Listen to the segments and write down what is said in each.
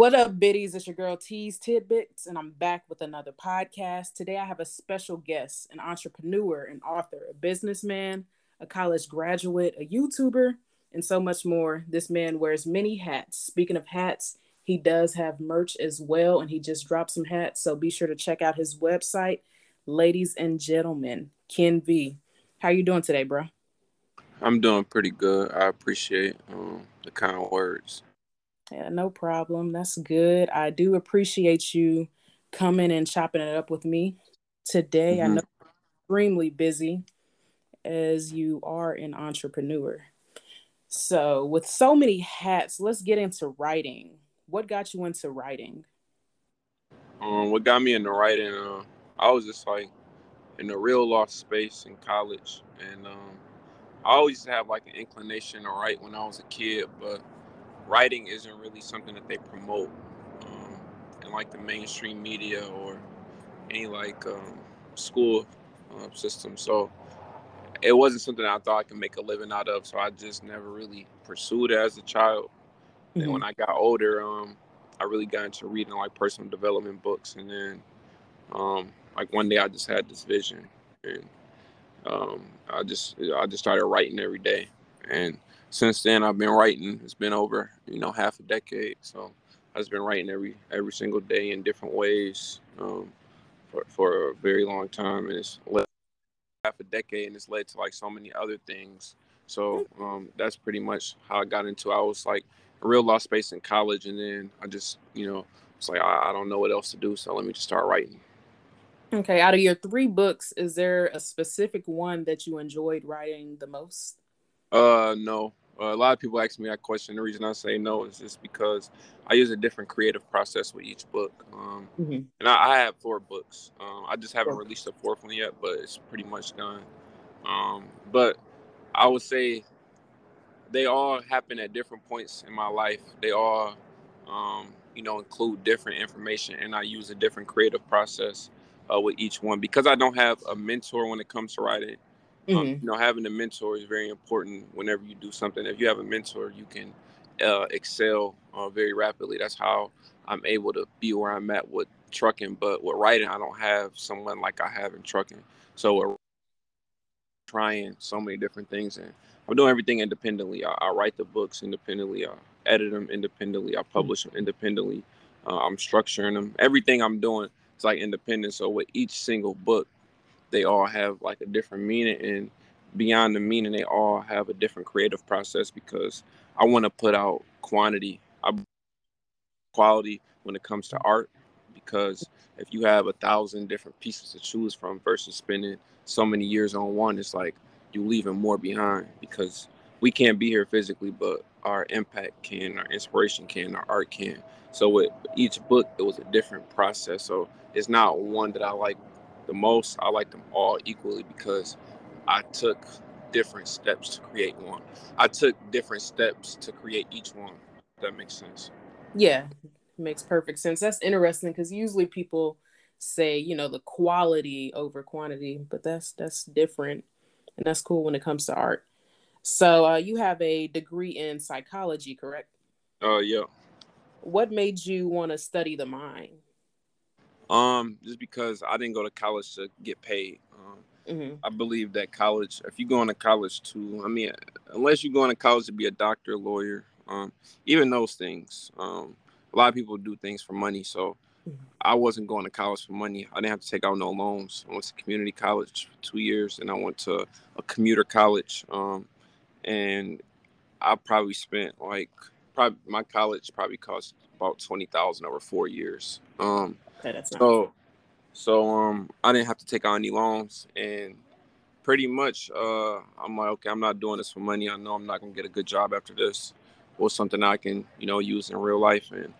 what up, biddies? It's your girl Tis Tidbits, and I'm back with another podcast. Today, I have a special guest, an entrepreneur, an author, a businessman, a college graduate, a YouTuber, and so much more. This man wears many hats. Speaking of hats, he does have merch as well, and he just dropped some hats. So be sure to check out his website, ladies and gentlemen. Ken V, how you doing today, bro? I'm doing pretty good. I appreciate um, the kind words. Yeah, no problem. That's good. I do appreciate you coming and chopping it up with me today. Mm-hmm. I know extremely busy as you are an entrepreneur. So, with so many hats, let's get into writing. What got you into writing? Um, what got me into writing? Uh, I was just like in a real lost space in college, and um, I always have like an inclination to write when I was a kid, but writing isn't really something that they promote um, in like the mainstream media or any like um, school uh, system. So it wasn't something I thought I could make a living out of. So I just never really pursued it as a child. Mm-hmm. And when I got older, um, I really got into reading like personal development books. And then, um, like one day, I just had this vision, and um, I just I just started writing every day. And since then I've been writing. It's been over, you know, half a decade. So I've been writing every every single day in different ways um, for for a very long time, and it's led half a decade, and it's led to like so many other things. So um, that's pretty much how I got into. I was like a real lost space in college, and then I just, you know, it's like I, I don't know what else to do, so let me just start writing. Okay, out of your three books, is there a specific one that you enjoyed writing the most? Uh, no. Uh, a lot of people ask me that question. The reason I say no is just because I use a different creative process with each book. Um, mm-hmm. And I, I, have four books. Um, I just haven't released the fourth one yet, but it's pretty much done. Um, but I would say they all happen at different points in my life. They all, um, you know, include different information, and I use a different creative process uh, with each one because I don't have a mentor when it comes to writing. Um, mm-hmm. Um, you know, having a mentor is very important whenever you do something. If you have a mentor, you can uh, excel uh, very rapidly. That's how I'm able to be where I'm at with trucking. But with writing, I don't have someone like I have in trucking. So we're trying so many different things, and I'm doing everything independently. I, I write the books independently. I edit them independently. I publish them independently. Uh, I'm structuring them. Everything I'm doing is like independent. So with each single book, they all have like a different meaning and beyond the meaning they all have a different creative process because i want to put out quantity. I, quality when it comes to art because if you have a thousand different pieces to choose from versus spending so many years on one it's like you're leaving more behind because we can't be here physically but our impact can our inspiration can our art can. So with each book it was a different process. So it's not one that i like the most, I like them all equally because I took different steps to create one. I took different steps to create each one. that makes sense. Yeah, makes perfect sense. That's interesting because usually people say, you know, the quality over quantity, but that's that's different, and that's cool when it comes to art. So uh, you have a degree in psychology, correct? Uh, yeah. What made you want to study the mind? Um, just because I didn't go to college to get paid. Um, mm-hmm. I believe that college, if you're going to college to, I mean, unless you're going to college to be a doctor, lawyer, um, even those things, um, a lot of people do things for money. So mm-hmm. I wasn't going to college for money. I didn't have to take out no loans. I went to community college for two years, and I went to a commuter college. Um, and I probably spent like probably my college probably cost about twenty thousand over four years. Um, Okay, that's so. So um, I didn't have to take out any loans, and pretty much uh, I'm like, okay, I'm not doing this for money. I know I'm not gonna get a good job after this, or something I can, you know, use in real life. And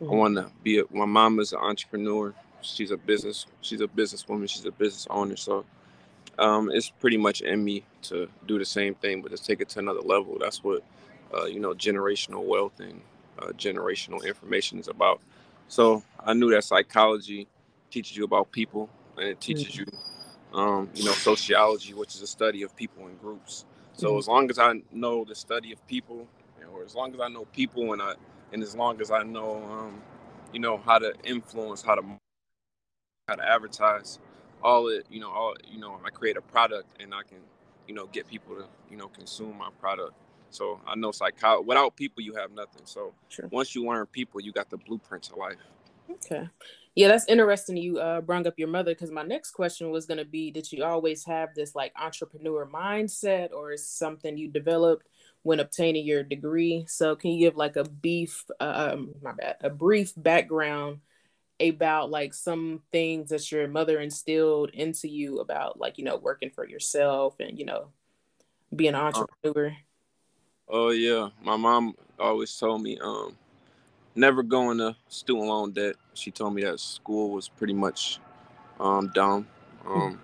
mm-hmm. I want to be. A, my mom is an entrepreneur. She's a business. She's a businesswoman. She's a business owner. So um, it's pretty much in me to do the same thing, but just take it to another level. That's what uh, you know, generational wealth and uh, generational information is about. So I knew that psychology teaches you about people and it teaches mm-hmm. you, um, you know, sociology, which is a study of people in groups. So mm-hmm. as long as I know the study of people, or as long as I know people and I and as long as I know, um, you know, how to influence, how to how to advertise, all it, you know, all you know, I create a product and I can, you know, get people to, you know, consume my product. So I know psychology. Without people, you have nothing. So sure. once you learn people, you got the blueprint to life. Okay. Yeah, that's interesting. You uh, brought up your mother because my next question was going to be: Did you always have this like entrepreneur mindset, or is something you developed when obtaining your degree? So, can you give like a beef, uh, um, my bad, a brief background about like some things that your mother instilled into you about like you know working for yourself and you know being an uh, entrepreneur? Oh yeah, my mom always told me um never go into student loan debt. She told me that school was pretty much um dumb. Um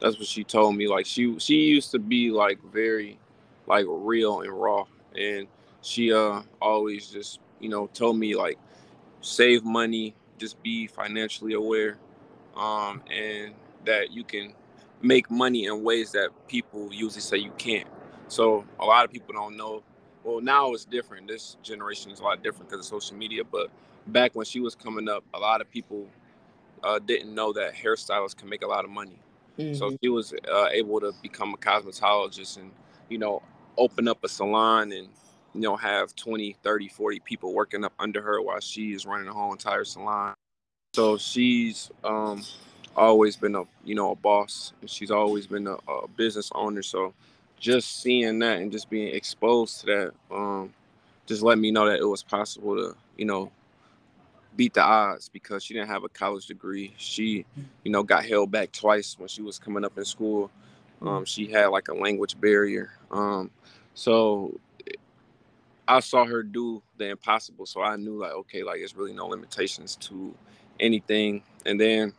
that's what she told me. Like she she used to be like very like real and raw and she uh always just, you know, told me like save money, just be financially aware. Um and that you can make money in ways that people usually say you can't. So a lot of people don't know. Well now it's different. This generation is a lot different because of social media but back when she was coming up a lot of people uh, didn't know that hairstylists can make a lot of money. Mm-hmm. so she was uh, able to become a cosmetologist and you know open up a salon and you know have 20 30 40 people working up under her while she is running the whole entire salon. So she's um, always been a you know a boss and she's always been a, a business owner. So just seeing that and just being exposed to that um, just let me know that it was possible to you know beat the odds because she didn't have a college degree. She you know got held back twice when she was coming up in school. Um, she had like a language barrier. Um, so i saw her do the impossible. So i knew like okay like there's really no limitations to anything. And then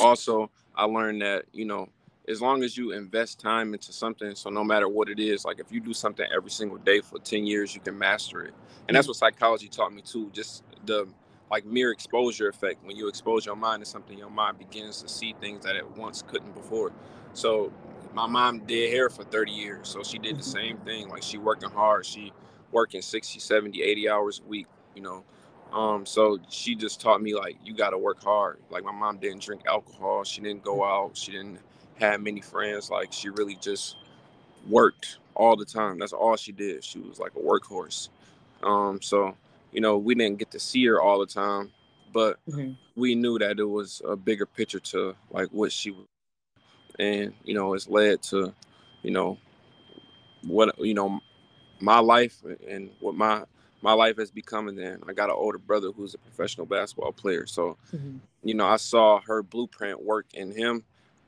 also i learned that you know as long as you invest time into something, so no matter what it is, like if you do something every single day for 10 years, you can master it. And that's mm. what psychology taught me too. Just the like mere exposure effect. When you expose your mind to something, your mind begins to see things that it once couldn't before. So my mom did hair for 30 years. So she did the mm-hmm. same thing. Like she working hard. She working 60, 70, 80 hours a week, you know. Um, so she just taught me like you gotta work hard. Like my mom didn't drink alcohol. She didn't go mm. out. She didn't had many friends. Like she really just worked all the time. That's all she did. She was like a workhorse. Um, so you know, we didn't get to see her all the time, but mm-hmm. we knew that it was a bigger picture to like what she was, and you know, it's led to, you know, what you know, my life and what my my life has become. And then I got an older brother who's a professional basketball player, so mm-hmm. you know, I saw her blueprint work in him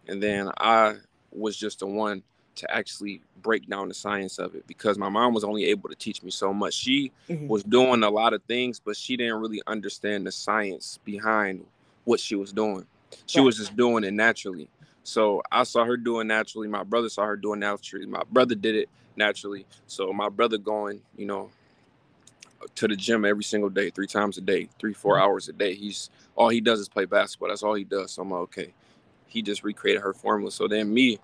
and then I was just the one to actually break down the science of it because my mom was only able to teach me so much. She mm-hmm. was doing a lot of things, but she didn't really understand the science behind what she was doing. She right. was just doing it naturally. So I saw her doing naturally. My brother saw her doing naturally. My brother did it naturally. So my brother going, you know, to the gym every single day, three times a day, three, four mm-hmm. hours a day. He's all he does is play basketball. That's all he does. So I'm like, okay he just recreated her formula. So then me,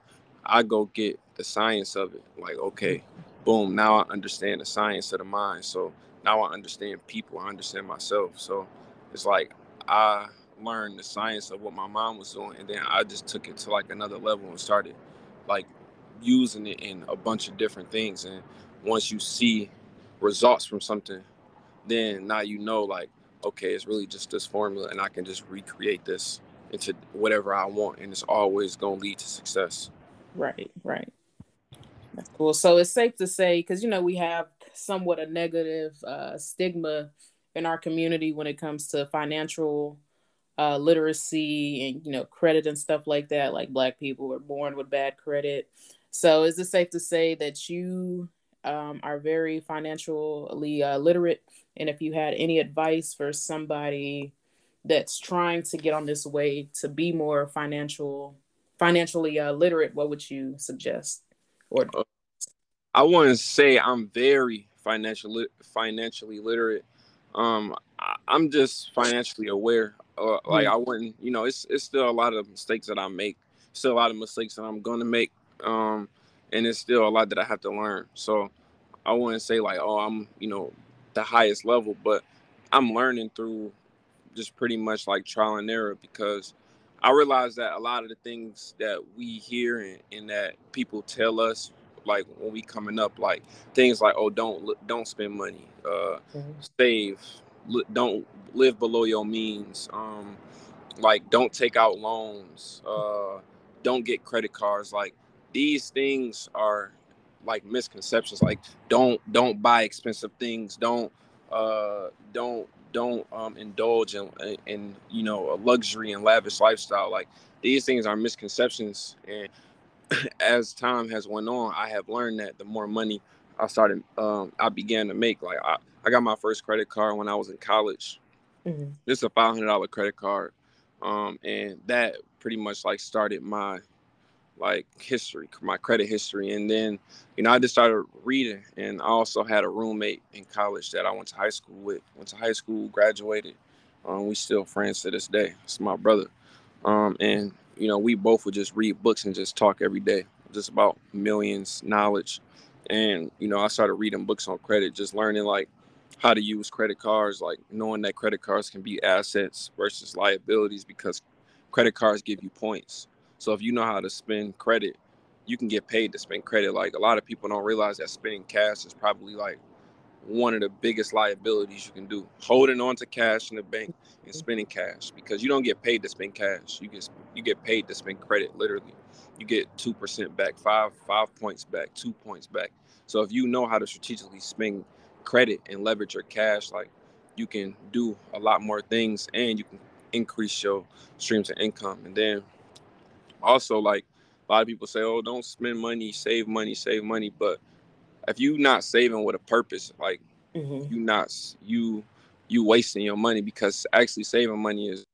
I go get the science of it. Like, okay, boom, now I understand the science of the mind. So now I understand people, I understand myself. So it's like I learned the science of what my mom was doing, and then I just took it to like another level and started like using it in a bunch of different things. And once you see results from something, then now you know like, okay, it's really just this formula, and I can just recreate this into whatever I want, and it's always gonna lead to success. Right, right. That's cool. So it's safe to say, because you know we have somewhat a negative uh, stigma in our community when it comes to financial uh, literacy and you know credit and stuff like that. Like Black people are born with bad credit. So is it safe to say that you um, are very financially uh, literate? And if you had any advice for somebody that's trying to get on this way to be more financial financially uh, literate what would you suggest? Or uh, i wouldn't say i'm very financially financially literate. Um I, am just financially aware. Uh, like mm-hmm. i wouldn't you know it's it's still a lot of mistakes that i make. Still a lot of mistakes that i'm gonna make um and it's still a lot that i have to learn. So i wouldn't say like oh i'm you know the highest level, but I'm learning through just pretty much like trial and error because I realize that a lot of the things that we hear and, and that people tell us like when we coming up like things like oh don't don't spend money uh mm-hmm. save don't live below your means um like don't take out loans uh don't get credit cards like these things are like misconceptions like don't don't buy expensive things don't uh don't don't um indulge in, in you know a luxury and lavish lifestyle like these things are misconceptions and as time has went on i have learned that the more money i started um i began to make like i, I got my first credit card when i was in college mm-hmm. this is a $500 credit card um and that pretty much like started my like history, my credit history. And then, you know, I just started reading. And I also had a roommate in college that I went to high school with. Went to high school, graduated. Um, we still friends to this day. It's my brother. Um, and you know, we both would just read books and just talk every day, just about millions, knowledge. And you know, I started reading books on credit, just learning like how to use credit cards, like knowing that credit cards can be assets versus liabilities because credit cards give you points so if you know how to spend credit, you can get paid to spend credit. Like a lot of people don't realize that spending cash is probably like one of the biggest liabilities you can do. Holding on to cash in the bank and spending cash because you don't get paid to spend cash. You get you get paid to spend credit. Literally, you get two percent back, five five points back, two points back. So if you know how to strategically spend credit and leverage your cash, like you can do a lot more things and you can increase your streams of income. And then also like a lot of people say, "Oh, don't spend money, save money, save money." But if you not saving with a purpose, like mm-hmm. you not you you wasting your money because actually saving money is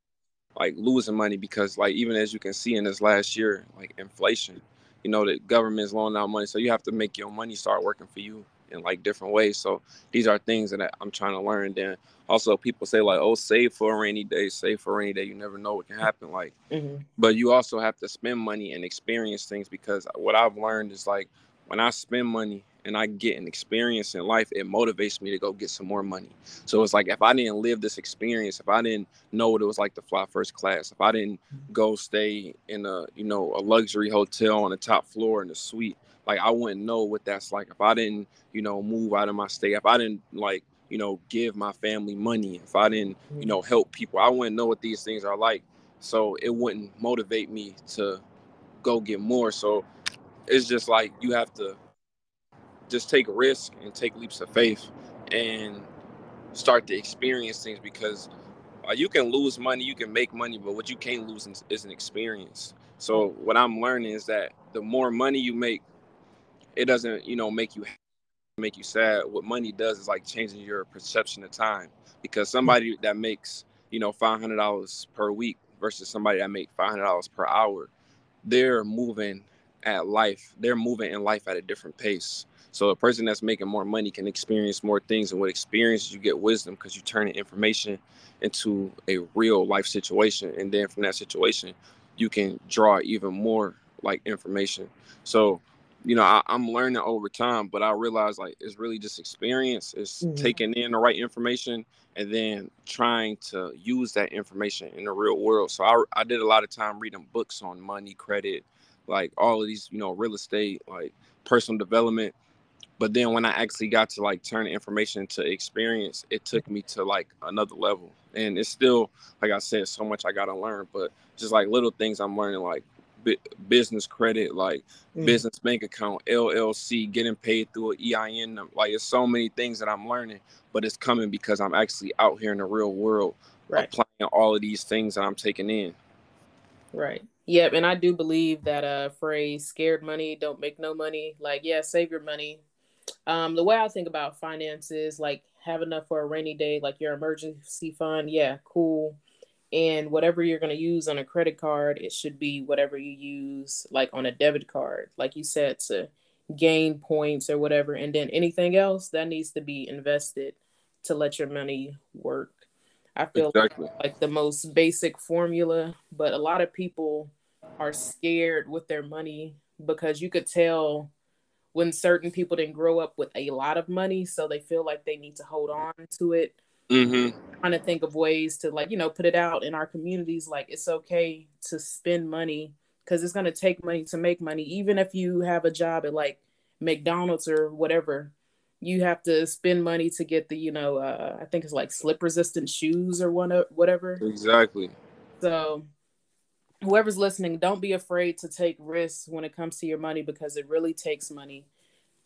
like losing money because like even as you can see in this last year, like inflation, you know, the government is loaning out money, so you have to make your money start working for you in like different ways. So these are things that I'm trying to learn. Then also people say like, oh, save for a rainy day, save for a rainy day. You never know what can happen. Like, mm-hmm. but you also have to spend money and experience things because what I've learned is like when I spend money and I get an experience in life, it motivates me to go get some more money. So it's like if I didn't live this experience, if I didn't know what it was like to fly first class, if I didn't mm-hmm. go stay in a you know a luxury hotel on the top floor in a suite, like I wouldn't know what that's like if I didn't, you know, move out of my state. If I didn't like, you know, give my family money. If I didn't, you know, help people, I wouldn't know what these things are like. So it wouldn't motivate me to go get more. So it's just like you have to just take risk and take leaps of faith and start to experience things because uh, you can lose money, you can make money, but what you can't lose is an experience. So what I'm learning is that the more money you make, it doesn't you know make you make you sad. What money does is like changing your perception of time. Because somebody that makes you know $500 per week versus somebody that make $500 per hour they're moving at life they're moving in life at a different pace. So a person that's making more money can experience more things and with experience you get wisdom because you turn information into a real life situation. And then from that situation you can draw even more like information. So you know, I, am learning over time, but I realize like it's really just experience. It's mm-hmm. taking in the right information and then trying to use that information in the real world. So I, I did a lot of time reading books on money, credit, like all of these, you know, real estate, like personal development. But then when I actually got to like turn information to experience, it took me to like another level. And it's still, like I said, so much I got to learn, but just like little things I'm learning, like business credit, like mm. business bank account, LLC, getting paid through an EIN. Like it's so many things that I'm learning, but it's coming because I'm actually out here in the real world right. applying all of these things that I'm taking in. Right. Yep. And I do believe that uh phrase scared money don't make no money. Like, yeah, save your money. Um, the way I think about finances, like have enough for a rainy day, like your emergency fund, yeah, cool and whatever you're going to use on a credit card it should be whatever you use like on a debit card like you said to gain points or whatever and then anything else that needs to be invested to let your money work i feel exactly. like, like the most basic formula but a lot of people are scared with their money because you could tell when certain people didn't grow up with a lot of money, so they feel like they need to hold on to it. Mm-hmm. Trying to think of ways to like you know put it out in our communities. Like it's okay to spend money because it's gonna take money to make money. Even if you have a job at like McDonald's or whatever, you have to spend money to get the you know uh, I think it's like slip resistant shoes or one whatever. Exactly. So whoever's listening, don't be afraid to take risks when it comes to your money because it really takes money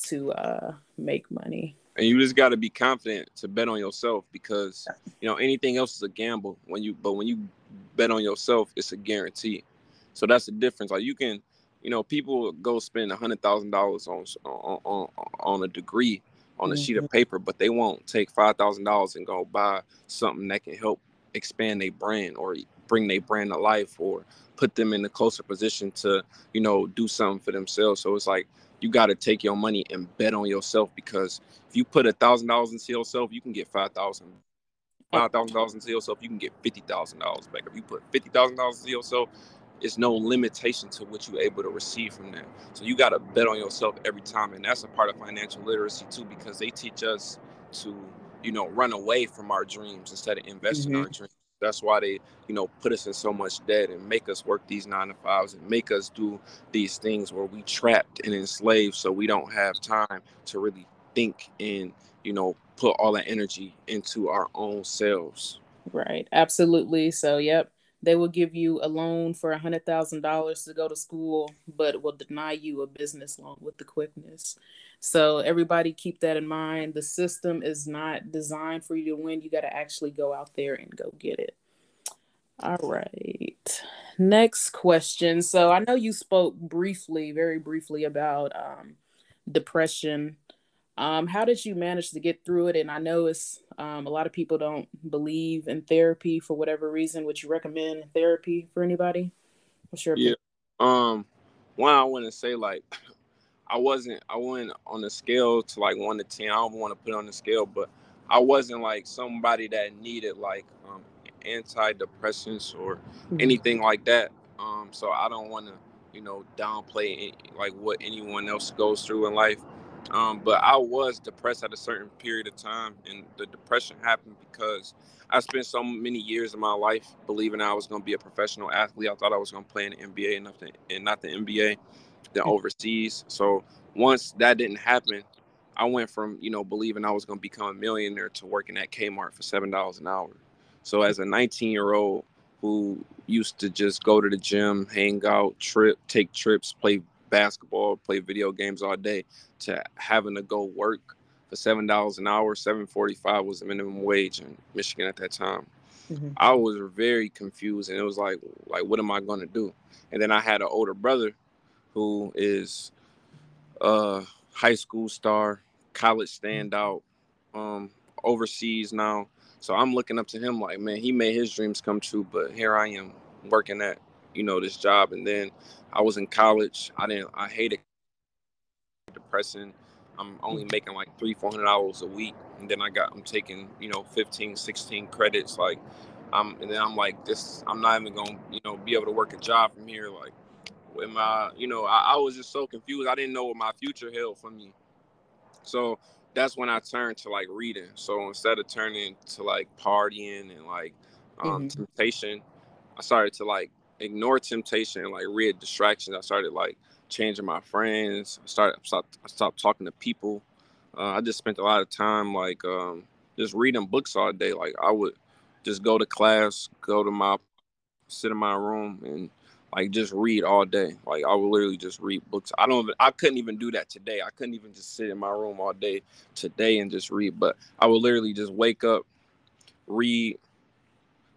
to uh, make money. And you just got to be confident to bet on yourself because you know anything else is a gamble. When you but when you bet on yourself, it's a guarantee. So that's the difference. Like you can, you know, people go spend a hundred thousand dollars on on on a degree on a mm-hmm. sheet of mm-hmm. paper, but they won't take five thousand dollars and go buy something that can help expand their brand or bring their brand to life or put them in a closer position to, you know, do something for themselves. So it's like you got to take your money and bet on yourself because if you put a thousand dollars into yourself, you can get five thousand. Five thousand dollars into yourself, you can get fifty thousand dollars back. If you put fifty thousand dollars into yourself, it's no limitation to what you're able to receive from that. So you got to bet on yourself every time, and that's a part of financial literacy too, because they teach us to, you know, run away from our dreams instead of investing mm-hmm. our dreams. That's why they, you know, put us in so much debt and make us work these nine to fives and make us do these things where we trapped and enslaved so we don't have time to really think and, you know, put all that energy into our own selves. Right. Absolutely. So, yep. They will give you a loan for a hundred thousand dollars to go to school, but will deny you a business loan with the quickness. So everybody keep that in mind. The system is not designed for you to win. You got to actually go out there and go get it. All right. Next question. So I know you spoke briefly, very briefly about um, depression. Um, how did you manage to get through it? And I know it's um, a lot of people don't believe in therapy for whatever reason. Would you recommend therapy for anybody? What's your opinion? Yeah. Um, one, I want to say like I wasn't I went on the scale to like one to ten. I don't want to put on the scale, but I wasn't like somebody that needed like um, antidepressants or mm-hmm. anything like that. Um, so I don't want to you know downplay any, like what anyone else goes through in life. Um, but I was depressed at a certain period of time, and the depression happened because I spent so many years of my life believing I was going to be a professional athlete. I thought I was going to play in the NBA and not the, and not the NBA than mm. overseas. So once that didn't happen, I went from you know believing I was going to become a millionaire to working at Kmart for seven dollars an hour. So as a 19 year old who used to just go to the gym, hang out, trip, take trips, play basketball, play video games all day, to having to go work for seven dollars an hour, seven forty five was the minimum wage in Michigan at that time. Mm-hmm. I was very confused, and it was like, like, what am I going to do? And then I had an older brother who is a high school star, college standout, um, overseas now. So I'm looking up to him like, man, he made his dreams come true, but here I am working at, you know, this job. And then I was in college. I didn't, I hated depressing. I'm only making like three, four hundred dollars a week. And then I got, I'm taking, you know, 15, 16 credits. Like, I'm, and then I'm like, this, I'm not even going to, you know, be able to work a job from here. Like, with my, you know, I, I, was just so confused. I didn't know what my future held for me. So that's when I turned to like reading. So instead of turning to like partying and like um, mm-hmm. temptation, I started to like ignore temptation and like read distractions. I started like changing my friends. I started I stopped, I stopped talking to people. Uh, I just spent a lot of time like um, just reading books all day. Like I would just go to class, go to my sit in my room and like just read all day. Like I would literally just read books. I don't even I couldn't even do that today. I couldn't even just sit in my room all day today and just read. But I would literally just wake up, read,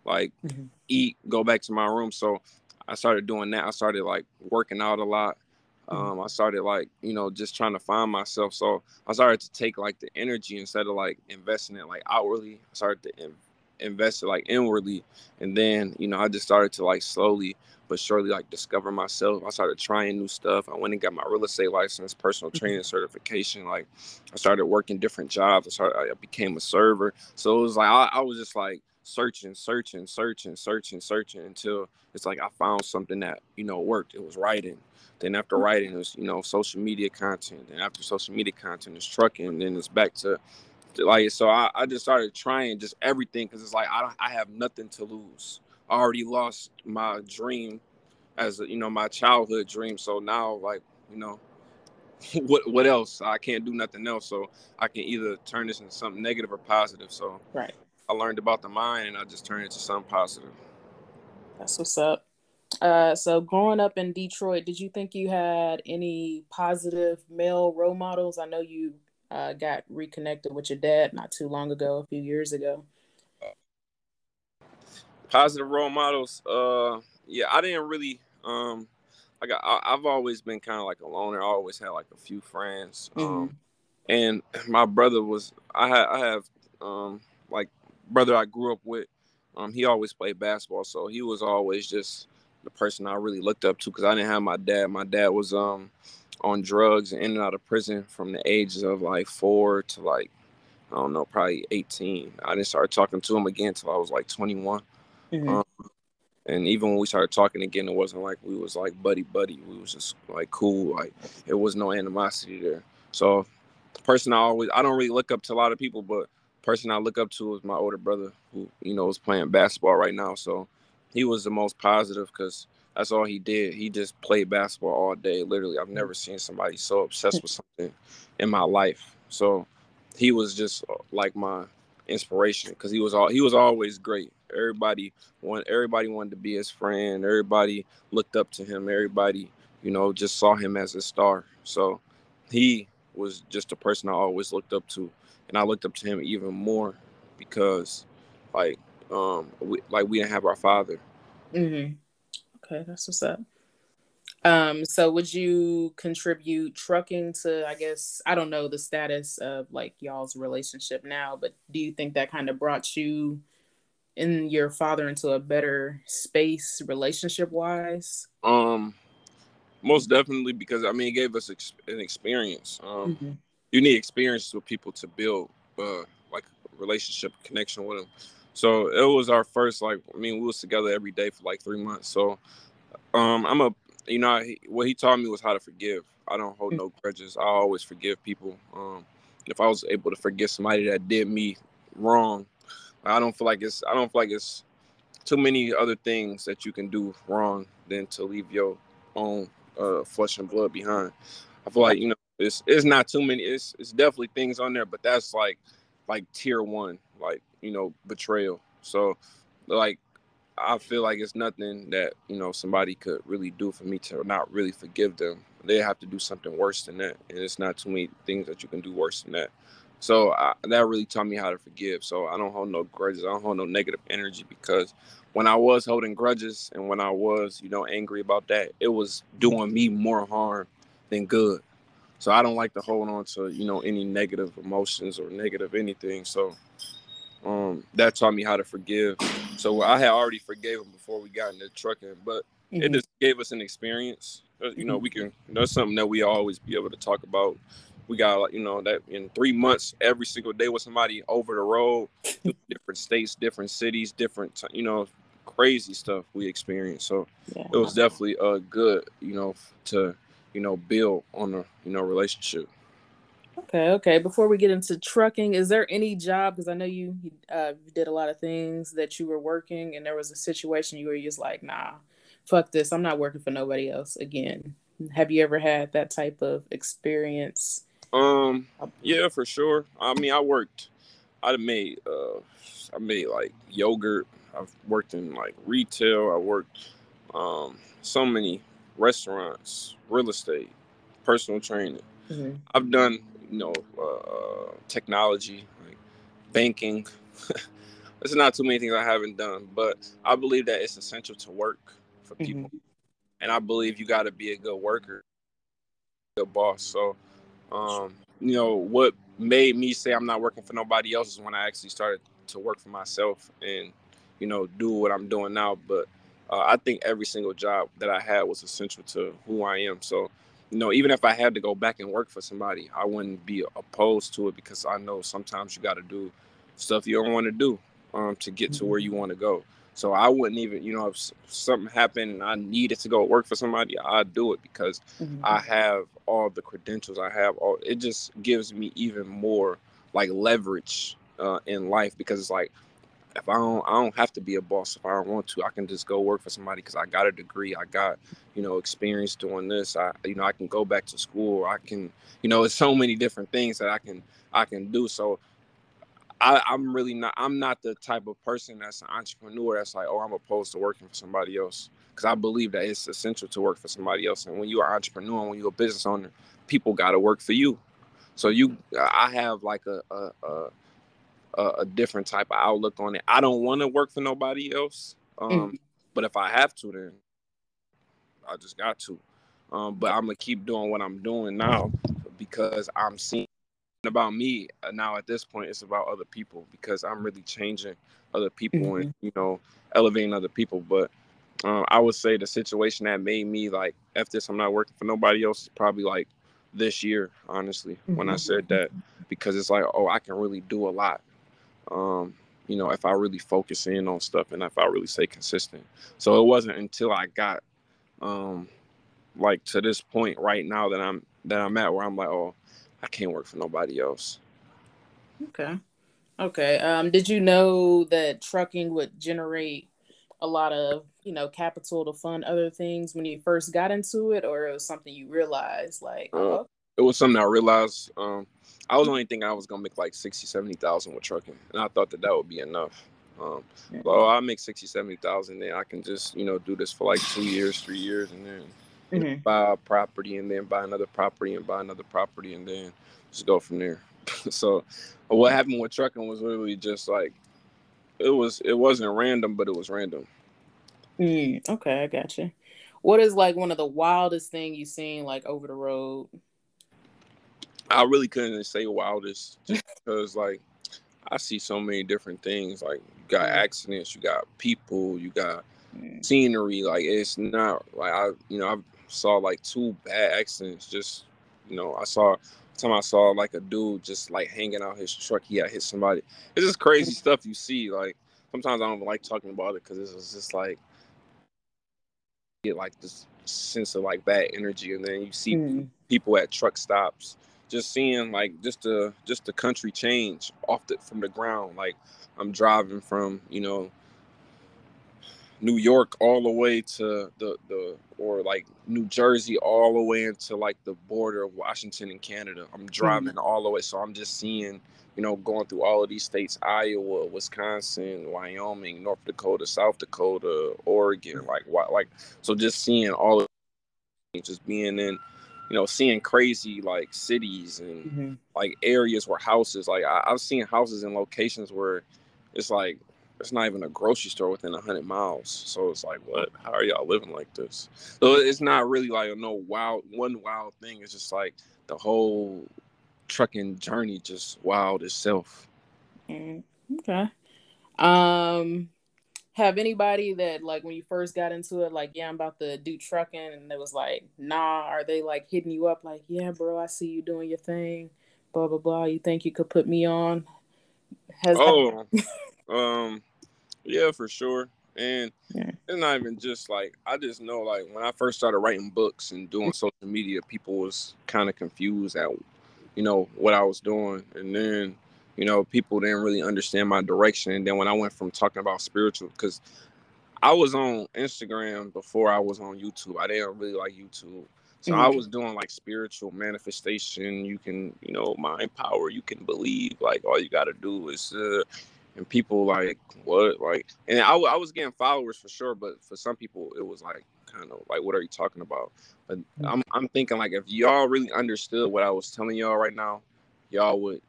like mm-hmm. eat, go back to my room. So I started doing that. I started like working out a lot. Mm-hmm. Um, I started like, you know, just trying to find myself. So I started to take like the energy instead of like investing it like outwardly. I started to in- invest it like inwardly. And then, you know, I just started to like slowly but surely like discover myself. I started trying new stuff. I went and got my real estate license, personal mm-hmm. training certification. Like I started working different jobs. I started, I became a server. So it was like I, I was just like searching, searching, searching, searching, searching until it's like I found something that you know worked. It was writing. Then after mm. writing, it was you know social media content. And after social media content, it's trucking. And then it's back to like so. I, I just started trying just everything because it's like I I have nothing to lose. I already lost my dream as a, you know my childhood dream. So now like you know what what else? I can't do nothing else. So I can either turn this into something negative or positive. So right. I learned about the mind and I just turned it into something positive. That's what's up. Uh, so growing up in Detroit, did you think you had any positive male role models? I know you uh, got reconnected with your dad not too long ago, a few years ago. Positive role models. Uh, yeah, I didn't really. Um, I got. I, have always been kind of like a loner. I always had like a few friends. Um, mm-hmm. and my brother was. I had. I have. Um, like brother I grew up with, um, he always played basketball, so he was always just the person I really looked up to because I didn't have my dad. My dad was um on drugs and in and out of prison from the ages of like four to like I don't know, probably 18. I didn't start talking to him again until I was like 21. Mm-hmm. Um, and even when we started talking again, it wasn't like we was like buddy buddy. We was just like cool. Like it was no animosity there. So the person I always I don't really look up to a lot of people, but person I look up to is my older brother, who you know is playing basketball right now. So he was the most positive because that's all he did. He just played basketball all day. Literally, I've never seen somebody so obsessed with something in my life. So he was just uh, like my inspiration because he was all he was always great. Everybody want everybody wanted to be his friend. Everybody looked up to him. Everybody, you know, just saw him as a star. So he was just a person I always looked up to and I looked up to him even more because, like, um, we, like we didn't have our father. Mm-hmm. Okay, that's what's up. Um, so would you contribute trucking to, I guess, I don't know the status of like y'all's relationship now, but do you think that kind of brought you and your father into a better space relationship wise? Um, most definitely because I mean, it gave us ex- an experience. Um, mm-hmm you need experience with people to build uh, like relationship connection with them. So it was our first like I mean we was together every day for like three months. So um, I'm a you know what he taught me was how to forgive. I don't hold no grudges. I always forgive people. Um, if I was able to forgive somebody that did me wrong, I don't feel like it's I don't feel like it's too many other things that you can do wrong than to leave your own uh, flesh and blood behind. I feel like you know it's it's not too many. It's it's definitely things on there, but that's like like tier one, like you know betrayal. So like I feel like it's nothing that you know somebody could really do for me to not really forgive them. They have to do something worse than that, and it's not too many things that you can do worse than that. So I, that really taught me how to forgive. So I don't hold no grudges. I don't hold no negative energy because when I was holding grudges and when I was, you know, angry about that, it was doing me more harm than good. So I don't like to hold on to, you know, any negative emotions or negative anything. So um that taught me how to forgive. So I had already forgave him before we got into trucking, but mm-hmm. it just gave us an experience. Uh, you know, mm-hmm. we can that's something that we always be able to talk about. We got like, you know, that in three months, every single day with somebody over the road, different states, different cities, different, you know, crazy stuff we experienced. So yeah. it was definitely uh good, you know, to you know, build on a, you know, relationship. Okay, okay. Before we get into trucking, is there any job? Because I know you uh, did a lot of things that you were working, and there was a situation you were just like, "Nah, fuck this. I'm not working for nobody else again." Have you ever had that type of experience? Um, yeah, for sure. I mean, I worked. I made. Uh, I made like yogurt. I've worked in like retail. I worked um so many restaurants, real estate, personal training. Mm-hmm. I've done, you know, uh, technology, like banking. There's not too many things I haven't done, but I believe that it's essential to work for mm-hmm. people. Mm-hmm. And I believe you got to be a good worker, good boss. So, um, you know, what made me say I'm not working for nobody else is when I actually started to work for myself and, you know, do what I'm doing now. But uh, I think every single job that I had was essential to who I am. So, you know, even if I had to go back and work for somebody, I wouldn't be opposed to it because I know sometimes you got to do stuff you don't want to do. um, to get to where you want to go. So I wouldn't even, you know, if something happened and I needed to go work for somebody, I'd do it because mm-hmm. I have all the credentials. I have all. It just gives me even more like leverage uh, in life because it's like if I don't, I don't have to be a boss if I don't want to. I can just go work for somebody because I got a degree. I got, you know, experience doing this. I, you know, I can go back to school. I can, you know, it's so many different things that I can, I can do. So I, I'm really not. I'm not the type of person that's an entrepreneur. That's like, oh, I'm opposed to working for somebody else because I believe that it's essential to work for somebody else. And when you're an entrepreneur, when you're a business owner, people got to work for you. So you, I have like a a, a, a different type of outlook on it. I don't want to work for nobody else. Um, mm-hmm. But if I have to, then I just got to. Um, but I'm gonna keep doing what I'm doing now because I'm seeing about me uh, now at this point it's about other people because i'm really changing other people mm-hmm. and you know elevating other people but um, i would say the situation that made me like if this i'm not working for nobody else probably like this year honestly mm-hmm. when i mm-hmm. said that because it's like oh i can really do a lot um, you know if i really focus in on stuff and if i really stay consistent so it wasn't until i got um like to this point right now that i'm that i'm at where i'm like oh I can't work for nobody else. Okay. Okay. Um, did you know that trucking would generate a lot of, you know, capital to fund other things when you first got into it, or it was something you realized like uh, oh. It was something I realized. Um, I was only thinking I was gonna make like 60, 70,000 with trucking. And I thought that that would be enough. Um, yeah. well, I make 60, 70,000, then I can just, you know, do this for like two years, three years, and then mm-hmm. buy a property and then buy another property and buy another property and then just go from there. so what happened with trucking was literally just like it was it wasn't random, but it was random. Mm, okay, I got you. What is like one of the wildest thing you've seen like over the road? I really couldn't say wildest just because like I see so many different things. Like you got accidents, you got people, you got scenery. Like it's not like I, you know, I saw like two bad accidents. Just you know, I saw time I saw like a dude just like hanging out his truck, he had hit somebody. It's just crazy stuff you see. Like sometimes I don't like talking about it because it's just like get like this sense of like bad energy, and then you see mm. people at truck stops just seeing like just the just the country change off the from the ground. Like I'm driving from you know New York all the way to the the or like New Jersey all the way into like the border of Washington and Canada. I'm mm-hmm. driving mm-hmm. all the way, so I'm just seeing, you know, going through all of these states: Iowa, Wisconsin, Wyoming, North Dakota, South Dakota, Oregon. Like, what, like, so just seeing all of just being in, you know, seeing crazy like cities and mm-hmm. like areas where houses, like I, I've seen houses in locations where it's like it's not even a grocery store within a hundred miles. So it's like, what? How are y'all living like this? So it's not really like a no wild one wild thing. It's just like the whole trucking journey just wild itself. Mm, okay. Um have anybody that like when you first got into it, like, yeah, I'm about to do trucking and it was like, nah, are they like hitting you up like, yeah, bro, I see you doing your thing, blah blah blah. You think you could put me on? Has oh um yeah, for sure. And yeah. it's not even just like I just know like when I first started writing books and doing social media, people was kind of confused at you know what I was doing, and then you know people didn't really understand my direction. And then when I went from talking about spiritual, because I was on Instagram before I was on YouTube, I didn't really like YouTube. So mm-hmm. I was doing like spiritual manifestation. You can, you know, mind power. You can believe. Like all you got to do is uh, and people like what like and I, I was getting followers for sure but for some people it was like kind of like what are you talking about but mm. I'm, I'm thinking like if y'all really understood what i was telling y'all right now y'all would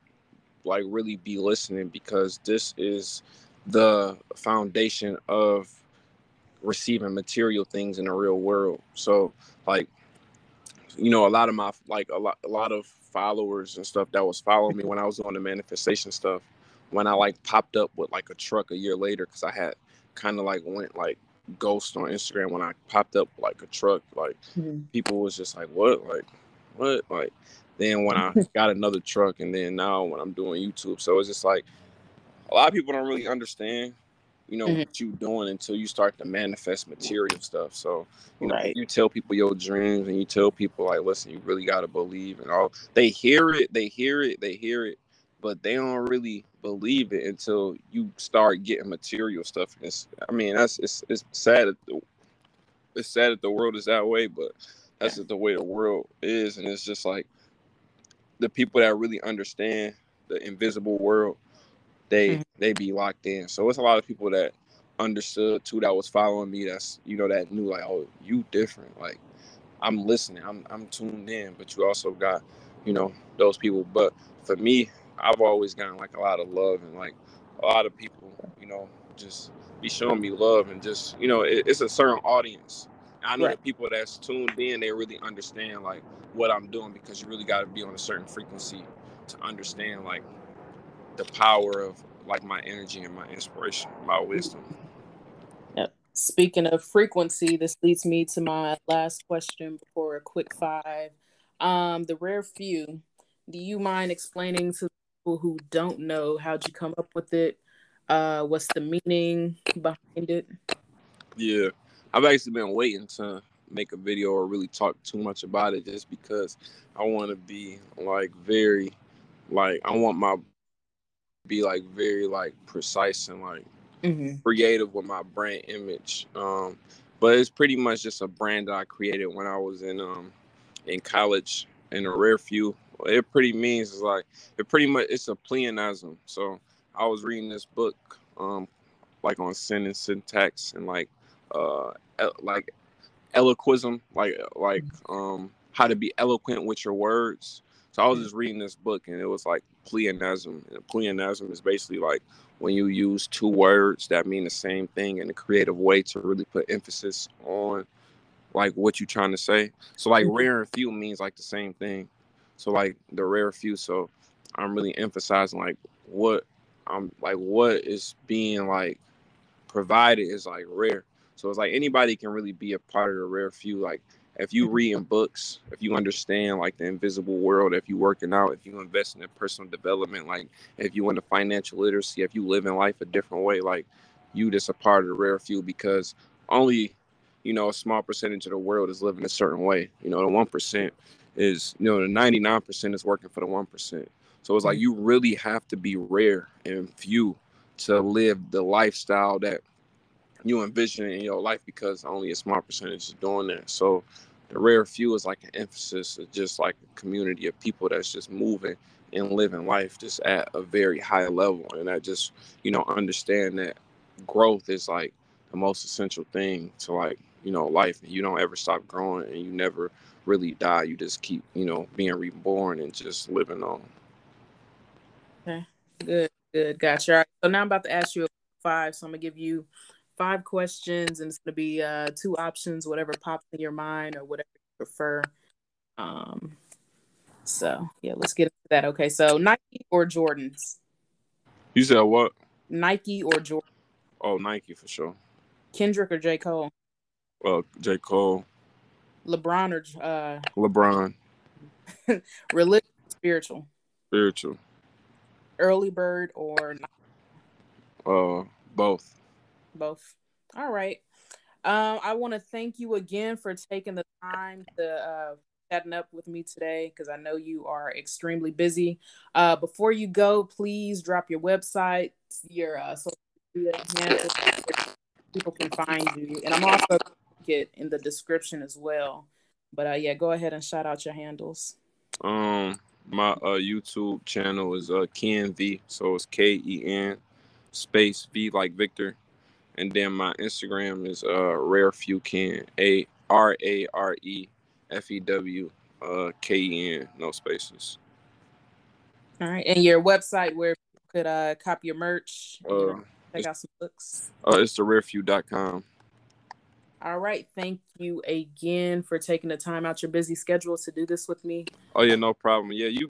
like really be listening because this is the foundation of receiving material things in the real world so like you know a lot of my like a lot a lot of followers and stuff that was following me when i was doing the manifestation stuff when I like popped up with like a truck a year later because I had kind of like went like ghost on Instagram when I popped up like a truck. Like mm-hmm. people was just like, "What? Like what?" Like then when I got another truck, and then now when I'm doing YouTube, so it's just like a lot of people don't really understand you know mm-hmm. what you're doing until you start to manifest material stuff. So you know, right. you tell people your dreams and you tell people like, listen, you really gotta believe and all. They hear it, they hear it, they hear it, but they don't really believe it until you start getting material stuff. And it's, I mean, that's it's it's sad. That the, it's sad that the world is that way, but that's just the way the world is, and it's just like the people that really understand the invisible world they mm-hmm. they be locked in. So it's a lot of people that understood too that was following me. That's you know that knew like oh you different. Like I'm listening. I'm I'm tuned in. But you also got you know those people. But for me, I've always gotten like a lot of love and like a lot of people you know just be showing me love and just you know it, it's a certain audience. I know right. the people that's tuned in, they really understand like what I'm doing because you really got to be on a certain frequency to understand like the power of like my energy and my inspiration, my wisdom. Yep. Speaking of frequency, this leads me to my last question before a quick five. Um, the rare few. Do you mind explaining to people who don't know how'd you come up with it? Uh, what's the meaning behind it? Yeah, I've actually been waiting to make a video or really talk too much about it just because I want to be like very like I want my be like very like precise and like mm-hmm. creative with my brand image. Um, but it's pretty much just a brand that I created when I was in um in college in a rare few. It pretty means is like it pretty much it's a pleonasm. So I was reading this book um like on sentence syntax and like uh like eloquism like like um how to be eloquent with your words so I was just reading this book and it was like pleonasm. And pleonasm is basically like when you use two words that mean the same thing in a creative way to really put emphasis on like what you're trying to say. So like mm-hmm. rare and few means like the same thing. So like the rare few. So I'm really emphasizing like what I'm like what is being like provided is like rare. So it's like anybody can really be a part of the rare few. Like if you reading books, if you understand like the invisible world, if you working out, if you invest in personal development, like if you into financial literacy, if you live in life a different way, like you just a part of the rare few because only you know a small percentage of the world is living a certain way. You know, the one percent is you know the ninety nine percent is working for the one percent. So it's like mm. you really have to be rare and few to live the lifestyle that you envision in your life because only a small percentage is doing that. So the rare few is like an emphasis of just like a community of people that's just moving and living life just at a very high level. And i just you know understand that growth is like the most essential thing to like you know life. And you don't ever stop growing and you never really die. You just keep you know being reborn and just living on. Okay. Good good. Gotcha. All right. So now i'm about to ask you a five so i'm gonna give you five questions, and it's going to be uh, two options, whatever pops in your mind or whatever you prefer. Um, so yeah, let's get into that. Okay, so Nike or Jordans? You said what? Nike or Jordan? Oh, Nike for sure. Kendrick or J Cole? Well, J Cole. LeBron or uh... LeBron. Religious, spiritual. Spiritual. Early bird or? Uh, both both. All right. Um, I want to thank you again for taking the time to uh, chatting up with me today because I know you are extremely busy. Uh, before you go, please drop your website, your uh, social media handles, people can find you, and I'm also get in the description as well. But uh, yeah, go ahead and shout out your handles. Um, my uh YouTube channel is uh Ken V, so it's K E N space V like Victor and then my Instagram is uh rare few Ken a r a r e f e w uh k e n no spaces. All right, and your website where people could uh copy your merch, uh, check out some books. Uh, it's the rarefew.com. All right, thank you again for taking the time out your busy schedule to do this with me. Oh yeah, no problem. Yeah, you